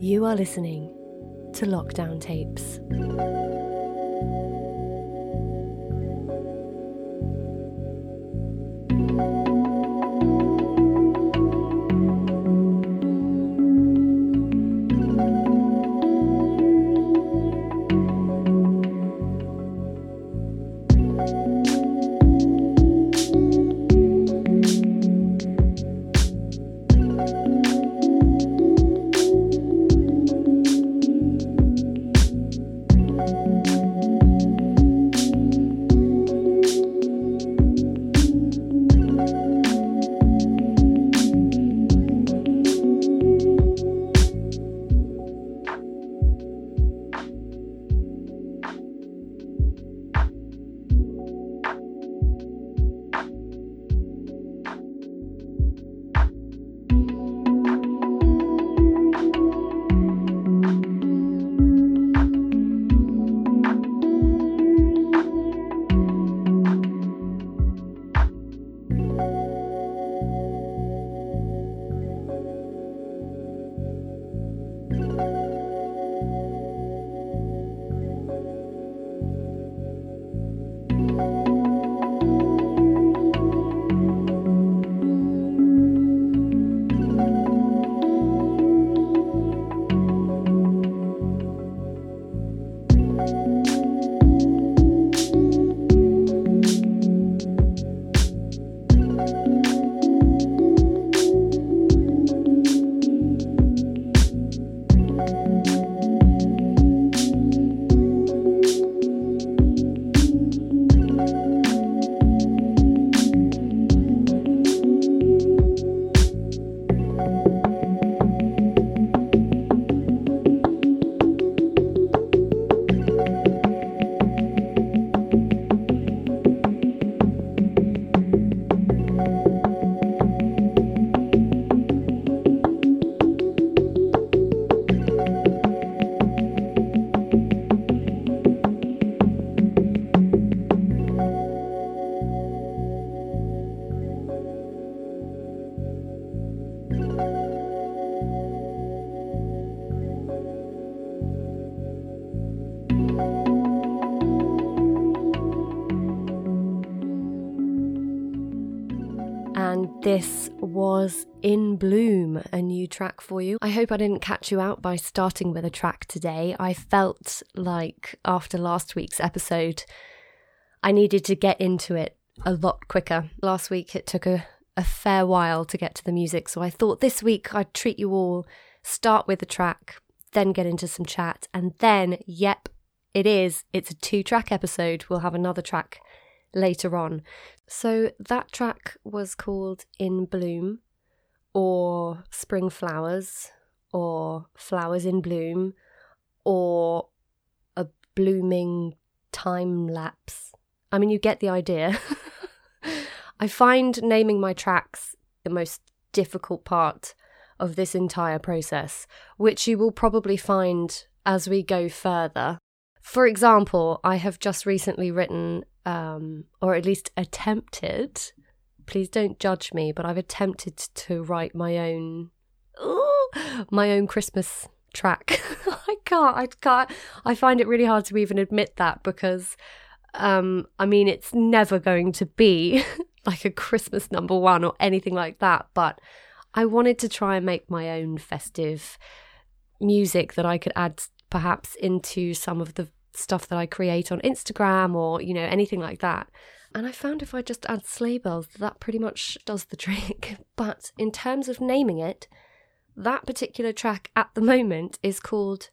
You are listening to Lockdown Tapes. Was In Bloom, a new track for you. I hope I didn't catch you out by starting with a track today. I felt like after last week's episode, I needed to get into it a lot quicker. Last week it took a, a fair while to get to the music, so I thought this week I'd treat you all, start with the track, then get into some chat, and then, yep, it is. It's a two track episode. We'll have another track later on. So that track was called In Bloom, or Spring Flowers, or Flowers in Bloom, or a blooming time lapse. I mean, you get the idea. I find naming my tracks the most difficult part of this entire process, which you will probably find as we go further. For example, I have just recently written um, or at least attempted. Please don't judge me, but I've attempted to write my own, my own Christmas track. I can't. I can't. I find it really hard to even admit that because, um, I mean, it's never going to be like a Christmas number one or anything like that. But I wanted to try and make my own festive music that I could add perhaps into some of the stuff that I create on Instagram or, you know, anything like that. And I found if I just add sleigh bells, that pretty much does the trick. But in terms of naming it, that particular track at the moment is called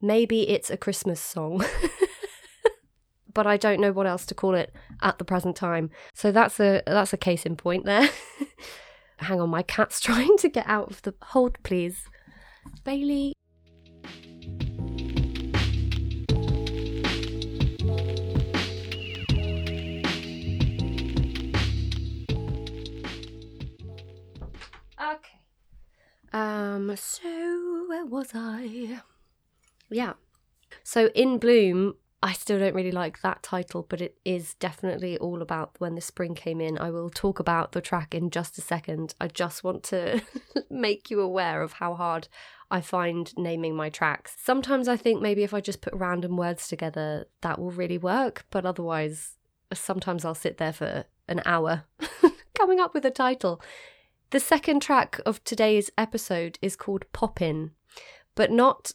Maybe It's a Christmas Song. but I don't know what else to call it at the present time. So that's a that's a case in point there. Hang on, my cat's trying to get out of the hold, please. Bailey, Um, so where was I? Yeah. So in Bloom, I still don't really like that title, but it is definitely all about when the spring came in. I will talk about the track in just a second. I just want to make you aware of how hard I find naming my tracks. Sometimes I think maybe if I just put random words together, that will really work, but otherwise, sometimes I'll sit there for an hour coming up with a title. The second track of today's episode is called Poppin, but not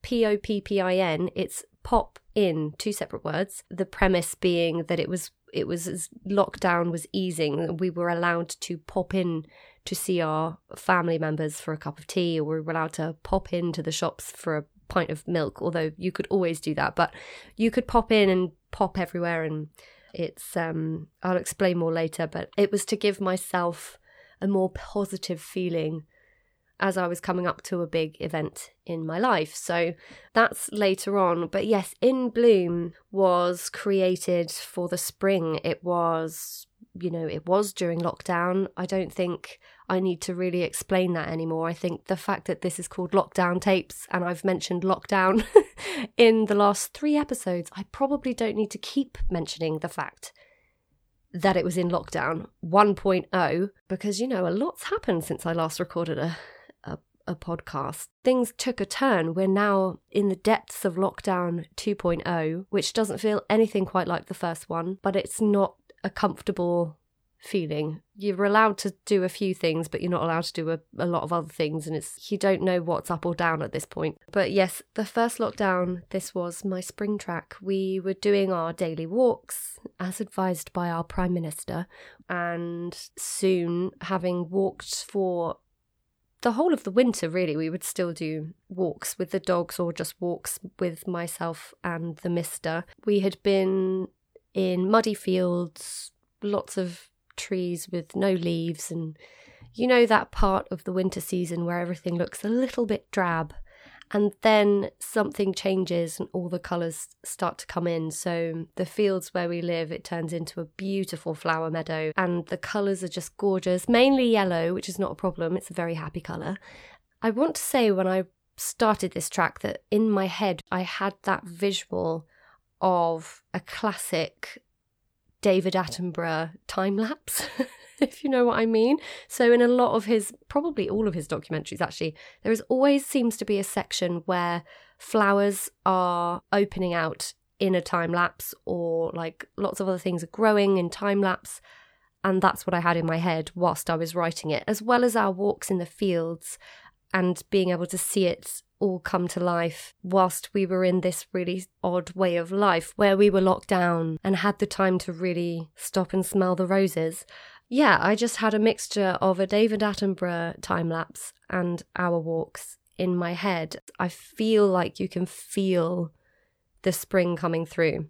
P O P P I N, it's pop in, two separate words. The premise being that it was it was as lockdown was easing, we were allowed to pop in to see our family members for a cup of tea, or we were allowed to pop into the shops for a pint of milk, although you could always do that, but you could pop in and pop everywhere and it's um I'll explain more later, but it was to give myself a more positive feeling as I was coming up to a big event in my life. So that's later on. But yes, In Bloom was created for the spring. It was, you know, it was during lockdown. I don't think I need to really explain that anymore. I think the fact that this is called Lockdown Tapes and I've mentioned lockdown in the last three episodes, I probably don't need to keep mentioning the fact that it was in lockdown 1.0 because you know a lot's happened since I last recorded a a podcast. Things took a turn. We're now in the depths of lockdown 2.0, which doesn't feel anything quite like the first one, but it's not a comfortable feeling. You're allowed to do a few things, but you're not allowed to do a, a lot of other things, and it's you don't know what's up or down at this point. But yes, the first lockdown, this was my spring track. We were doing our daily walks as advised by our Prime Minister, and soon having walked for the whole of the winter, really, we would still do walks with the dogs or just walks with myself and the mister. We had been in muddy fields, lots of trees with no leaves, and you know that part of the winter season where everything looks a little bit drab and then something changes and all the colours start to come in. So the fields where we live, it turns into a beautiful flower meadow, and the colours are just gorgeous. Mainly yellow, which is not a problem. It's a very happy colour. I want to say when I started this track that in my head I had that visual of a classic David Attenborough time lapse. if you know what I mean. So, in a lot of his, probably all of his documentaries, actually, there is always seems to be a section where flowers are opening out in a time lapse, or like lots of other things are growing in time lapse. And that's what I had in my head whilst I was writing it, as well as our walks in the fields and being able to see it all come to life whilst we were in this really odd way of life where we were locked down and had the time to really stop and smell the roses. Yeah, I just had a mixture of a David Attenborough time lapse and our walks in my head. I feel like you can feel the spring coming through.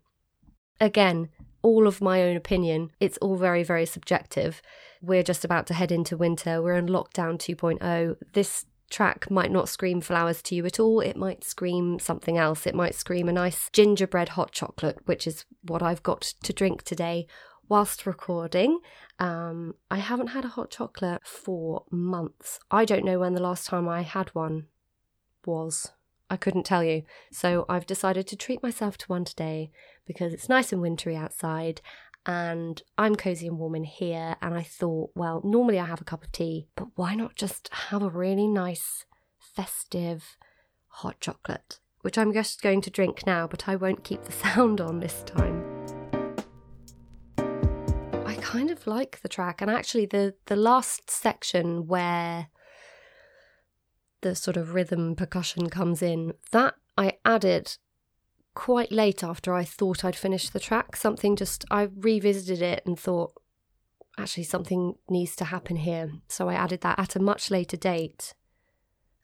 Again, all of my own opinion. It's all very, very subjective. We're just about to head into winter. We're in lockdown 2.0. This track might not scream flowers to you at all. It might scream something else. It might scream a nice gingerbread hot chocolate, which is what I've got to drink today whilst recording. Um, I haven't had a hot chocolate for months. I don't know when the last time I had one was. I couldn't tell you. So I've decided to treat myself to one today because it's nice and wintry outside and I'm cozy and warm in here. And I thought, well, normally I have a cup of tea, but why not just have a really nice, festive hot chocolate? Which I'm just going to drink now, but I won't keep the sound on this time I kind of like the track, and actually the the last section where the sort of rhythm percussion comes in, that I added quite late after I thought I'd finished the track. Something just I revisited it and thought actually something needs to happen here. So I added that at a much later date.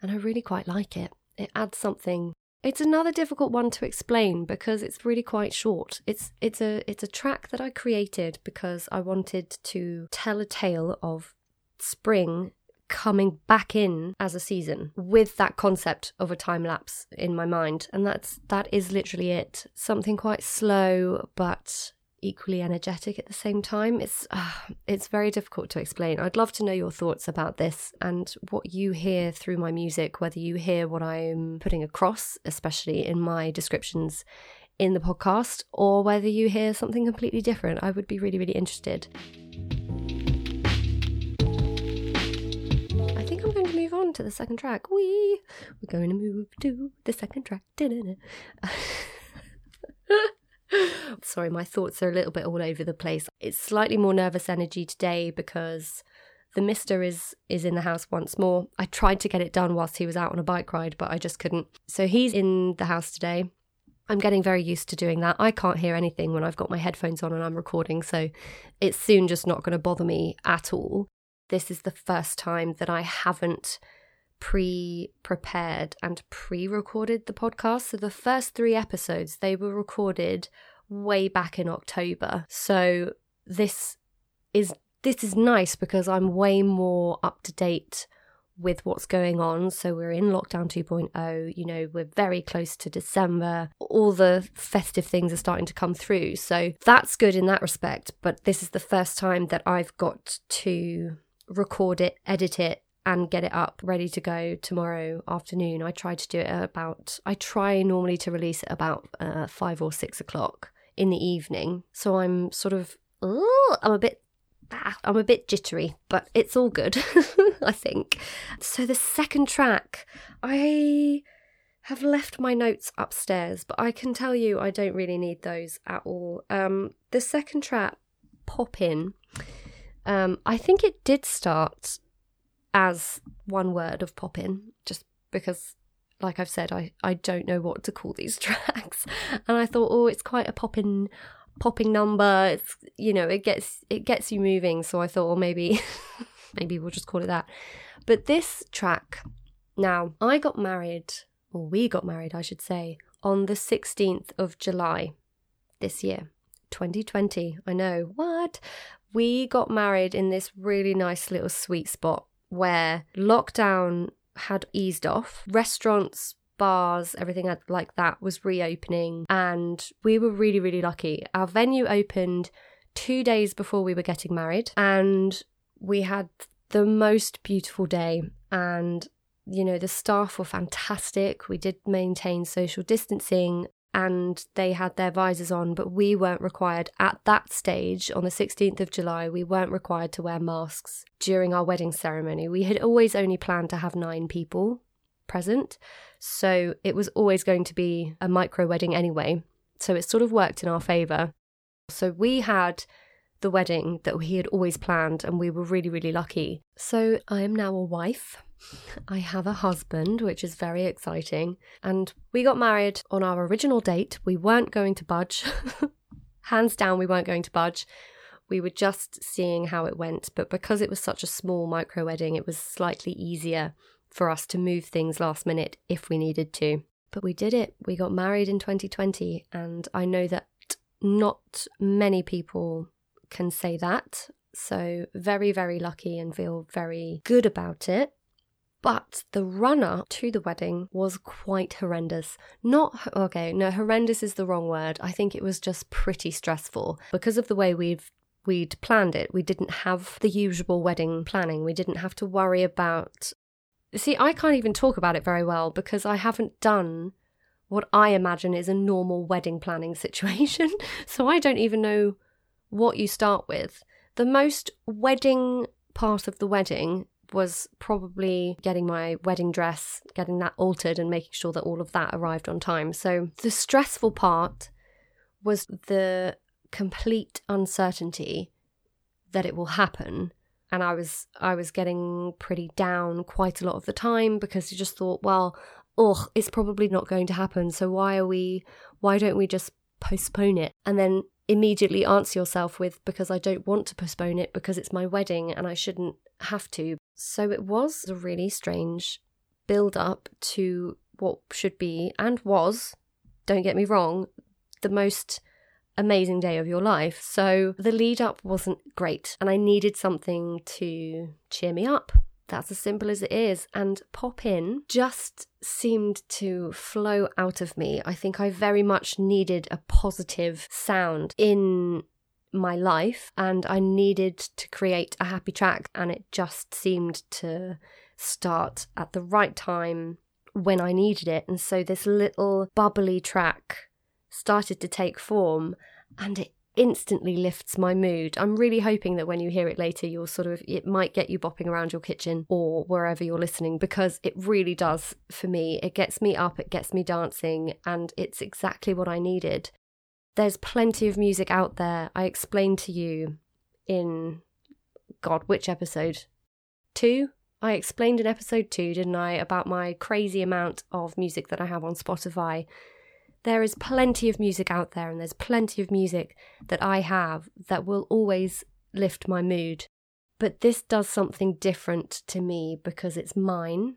And I really quite like it. It adds something it's another difficult one to explain because it's really quite short. It's it's a it's a track that I created because I wanted to tell a tale of spring coming back in as a season with that concept of a time lapse in my mind and that's that is literally it something quite slow but equally energetic at the same time. It's uh, it's very difficult to explain. I'd love to know your thoughts about this and what you hear through my music, whether you hear what I'm putting across, especially in my descriptions in the podcast, or whether you hear something completely different. I would be really really interested. Move on to the second track. We we're going to move to the second track. Sorry, my thoughts are a little bit all over the place. It's slightly more nervous energy today because the mister is is in the house once more. I tried to get it done whilst he was out on a bike ride, but I just couldn't. So he's in the house today. I'm getting very used to doing that. I can't hear anything when I've got my headphones on and I'm recording, so it's soon just not going to bother me at all. This is the first time that I haven't pre prepared and pre recorded the podcast. So the first three episodes, they were recorded way back in October. So this is this is nice because I'm way more up to date with what's going on. So we're in lockdown 2.0, you know, we're very close to December. All the festive things are starting to come through. So that's good in that respect. But this is the first time that I've got to record it, edit it, and get it up ready to go tomorrow afternoon. I try to do it about, I try normally to release it about uh, five or six o'clock in the evening. So I'm sort of, I'm a bit I'm a bit jittery, but it's all good, I think. So, the second track, I have left my notes upstairs, but I can tell you I don't really need those at all. Um, the second track, Pop In, um, I think it did start as one word of Pop In, just because like I've said, I, I don't know what to call these tracks. And I thought, oh, it's quite a popping popping number. It's you know, it gets it gets you moving. So I thought, well, maybe maybe we'll just call it that. But this track, now I got married, or we got married, I should say, on the 16th of July this year, 2020. I know what we got married in this really nice little sweet spot where lockdown had eased off. Restaurants, bars, everything like that was reopening. And we were really, really lucky. Our venue opened two days before we were getting married, and we had the most beautiful day. And you know, the staff were fantastic. We did maintain social distancing and they had their visors on, but we weren't required at that stage on the 16th of July. We weren't required to wear masks during our wedding ceremony. We had always only planned to have nine people present. So it was always going to be a micro wedding anyway. So it sort of worked in our favour. So we had the wedding that he had always planned, and we were really, really lucky. So I am now a wife. I have a husband, which is very exciting. And we got married on our original date. We weren't going to budge. Hands down, we weren't going to budge. We were just seeing how it went. But because it was such a small micro wedding, it was slightly easier for us to move things last minute if we needed to. But we did it. We got married in 2020, and I know that not many people can say that. So, very, very lucky and feel very good about it. But the run up to the wedding was quite horrendous. Not, okay, no, horrendous is the wrong word. I think it was just pretty stressful because of the way we've we'd planned it. We didn't have the usual wedding planning. We didn't have to worry about See, I can't even talk about it very well because I haven't done what I imagine is a normal wedding planning situation. so I don't even know what you start with. The most wedding part of the wedding was probably getting my wedding dress, getting that altered, and making sure that all of that arrived on time. So the stressful part was the complete uncertainty that it will happen and I was I was getting pretty down quite a lot of the time because you just thought, well, oh, it's probably not going to happen. So why are we? Why don't we just postpone it? And then immediately answer yourself with because I don't want to postpone it because it's my wedding and I shouldn't have to. So it was a really strange build up to what should be and was, don't get me wrong, the most amazing day of your life. So the lead up wasn't great, and I needed something to cheer me up. That's as simple as it is. And Pop In just seemed to flow out of me. I think I very much needed a positive sound in my life, and I needed to create a happy track, and it just seemed to start at the right time when I needed it. And so this little bubbly track started to take form and it instantly lifts my mood. I'm really hoping that when you hear it later, you'll sort of, it might get you bopping around your kitchen or wherever you're listening because it really does for me. It gets me up, it gets me dancing, and it's exactly what I needed. There's plenty of music out there. I explained to you in, God, which episode? Two? I explained in episode two, didn't I, about my crazy amount of music that I have on Spotify there is plenty of music out there, and there's plenty of music that I have that will always lift my mood. But this does something different to me because it's mine,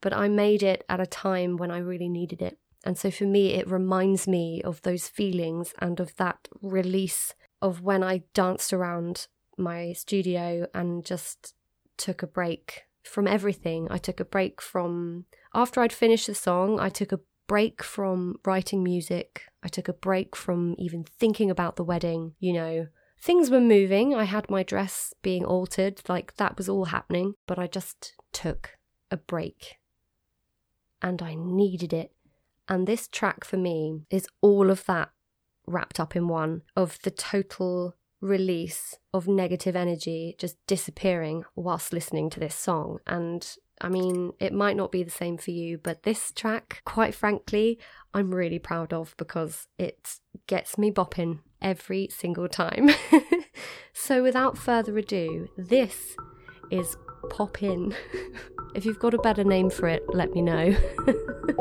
but I made it at a time when I really needed it. And so for me, it reminds me of those feelings and of that release of when I danced around my studio and just took a break from everything. I took a break from, after I'd finished the song, I took a break from writing music. I took a break from even thinking about the wedding, you know. Things were moving. I had my dress being altered, like that was all happening, but I just took a break. And I needed it. And this track for me is all of that wrapped up in one of the total release of negative energy just disappearing whilst listening to this song. And I mean, it might not be the same for you, but this track, quite frankly, I'm really proud of because it gets me bopping every single time. so, without further ado, this is Pop In. if you've got a better name for it, let me know.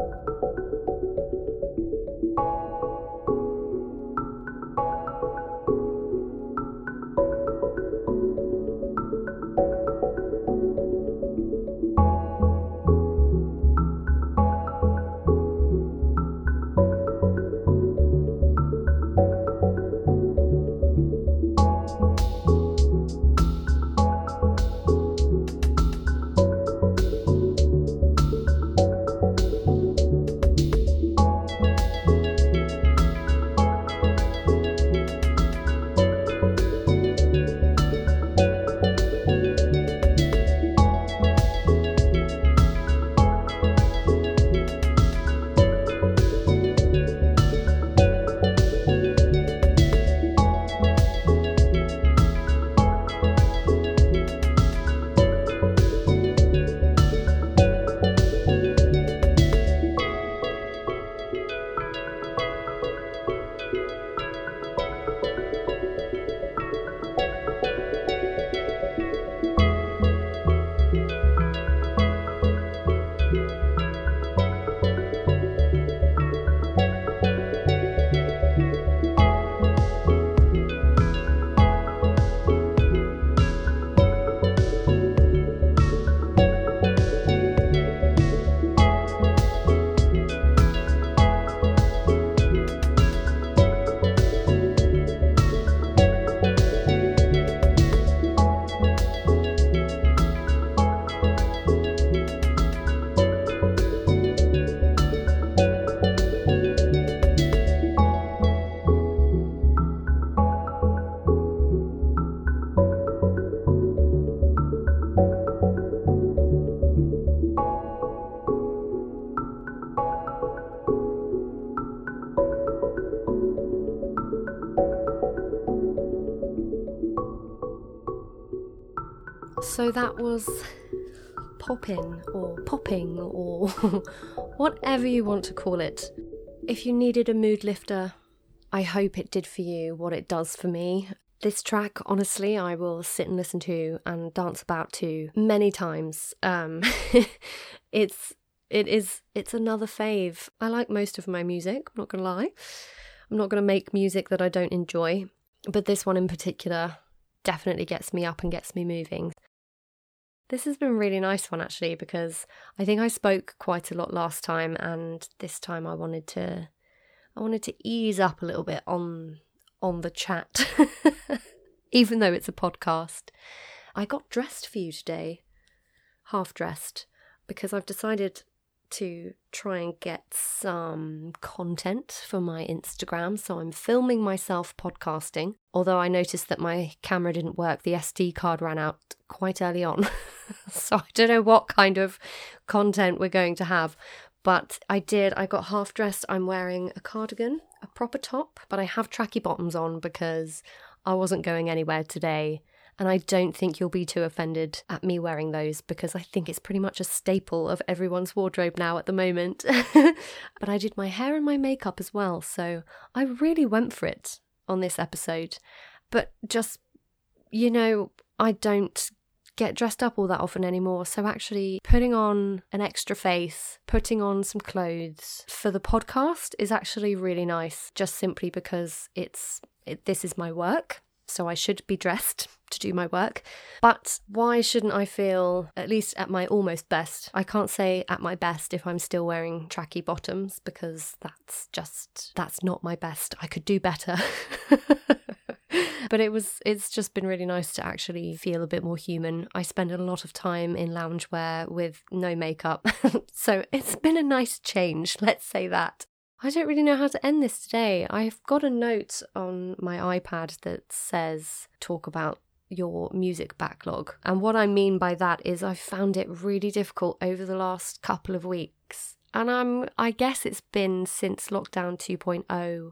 that was popping or popping or whatever you want to call it. If you needed a mood lifter, I hope it did for you what it does for me. This track, honestly, I will sit and listen to and dance about to many times. Um, it's it is it's another fave. I like most of my music, I'm not gonna lie. I'm not gonna make music that I don't enjoy, but this one in particular definitely gets me up and gets me moving. This has been really nice one actually because I think I spoke quite a lot last time and this time I wanted to I wanted to ease up a little bit on on the chat. Even though it's a podcast. I got dressed for you today. Half dressed because I've decided to try and get some content for my Instagram. So I'm filming myself podcasting. Although I noticed that my camera didn't work, the SD card ran out quite early on. so I don't know what kind of content we're going to have. But I did, I got half dressed. I'm wearing a cardigan, a proper top, but I have tracky bottoms on because I wasn't going anywhere today. And I don't think you'll be too offended at me wearing those because I think it's pretty much a staple of everyone's wardrobe now at the moment. but I did my hair and my makeup as well, so I really went for it on this episode. But just, you know, I don't get dressed up all that often anymore. So actually putting on an extra face, putting on some clothes for the podcast is actually really nice just simply because it's it, this is my work. So I should be dressed to do my work. But why shouldn't I feel at least at my almost best? I can't say at my best if I'm still wearing tracky bottoms because that's just that's not my best. I could do better. but it was it's just been really nice to actually feel a bit more human. I spend a lot of time in loungewear with no makeup. so it's been a nice change, let's say that. I don't really know how to end this today. I've got a note on my iPad that says talk about your music backlog. And what I mean by that is I've found it really difficult over the last couple of weeks. And I'm I guess it's been since lockdown 2.0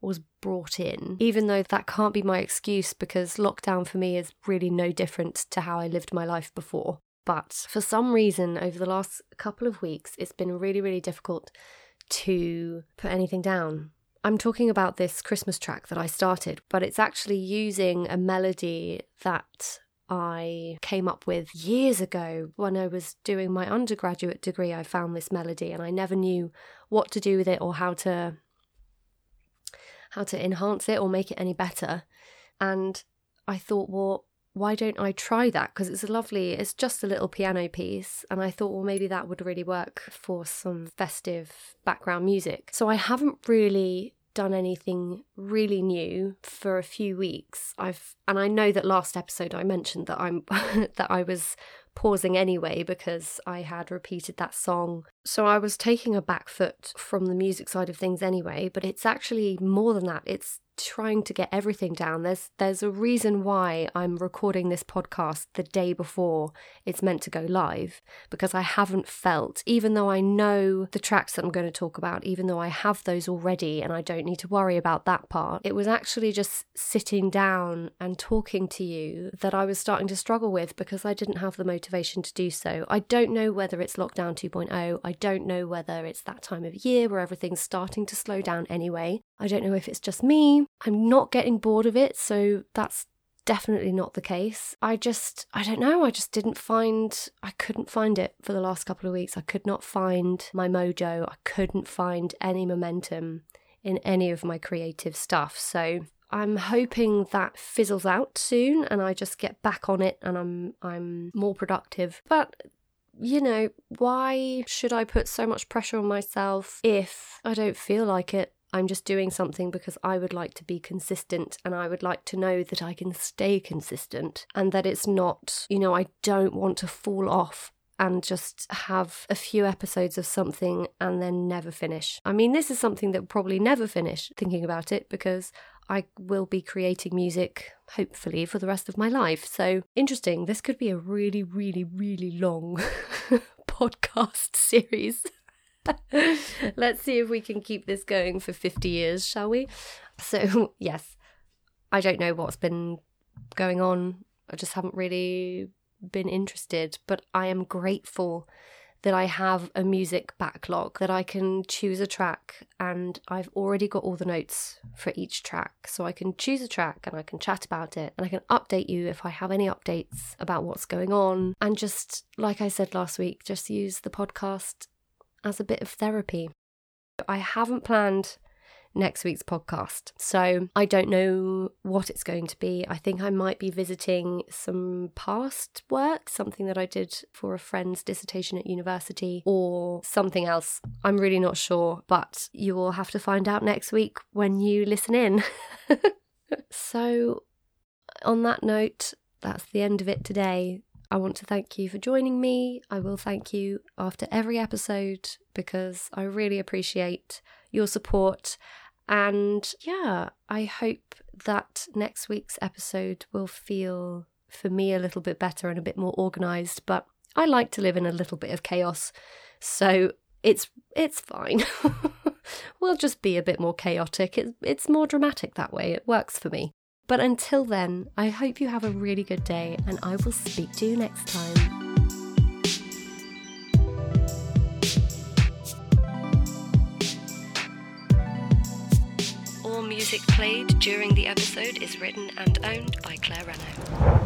was brought in, even though that can't be my excuse because lockdown for me is really no different to how I lived my life before. But for some reason, over the last couple of weeks, it's been really, really difficult to put anything down. I'm talking about this Christmas track that I started, but it's actually using a melody that I came up with years ago when I was doing my undergraduate degree. I found this melody and I never knew what to do with it or how to how to enhance it or make it any better. And I thought, well, why don't I try that? Because it's a lovely, it's just a little piano piece. And I thought, well, maybe that would really work for some festive background music. So I haven't really done anything really new for a few weeks. I've and I know that last episode I mentioned that I'm that I was pausing anyway because I had repeated that song. So I was taking a back foot from the music side of things anyway, but it's actually more than that. It's trying to get everything down. There's there's a reason why I'm recording this podcast the day before it's meant to go live because I haven't felt even though I know the tracks that I'm going to talk about, even though I have those already and I don't need to worry about that part. It was actually just sitting down and talking to you that I was starting to struggle with because I didn't have the motivation to do so. I don't know whether it's lockdown 2.0. I don't know whether it's that time of year where everything's starting to slow down anyway. I don't know if it's just me. I'm not getting bored of it, so that's definitely not the case. I just, I don't know, I just didn't find, I couldn't find it for the last couple of weeks. I could not find my mojo. I couldn't find any momentum in any of my creative stuff. So I'm hoping that fizzles out soon and I just get back on it and I'm I'm more productive. But you know, why should I put so much pressure on myself if I don't feel like it? I'm just doing something because I would like to be consistent and I would like to know that I can stay consistent and that it's not, you know, I don't want to fall off and just have a few episodes of something and then never finish. I mean, this is something that probably never finish thinking about it because I will be creating music hopefully for the rest of my life. So interesting. This could be a really, really, really long podcast series. Let's see if we can keep this going for 50 years, shall we? So, yes, I don't know what's been going on. I just haven't really been interested, but I am grateful that I have a music backlog, that I can choose a track and I've already got all the notes for each track. So I can choose a track and I can chat about it and I can update you if I have any updates about what's going on. And just like I said last week, just use the podcast as a bit of therapy. I haven't planned next week's podcast. So I don't know what it's going to be. I think I might be visiting some past work, something that I did for a friend's dissertation at university, or something else. I'm really not sure, but you will have to find out next week when you listen in. so, on that note, that's the end of it today. I want to thank you for joining me. I will thank you after every episode because I really appreciate your support. And yeah, I hope that next week's episode will feel for me a little bit better and a bit more organized, but I like to live in a little bit of chaos. So it's it's fine. we'll just be a bit more chaotic. It, it's more dramatic that way. It works for me. But until then, I hope you have a really good day and I will speak to you next time. All music played during the episode is written and owned by Claire Renault.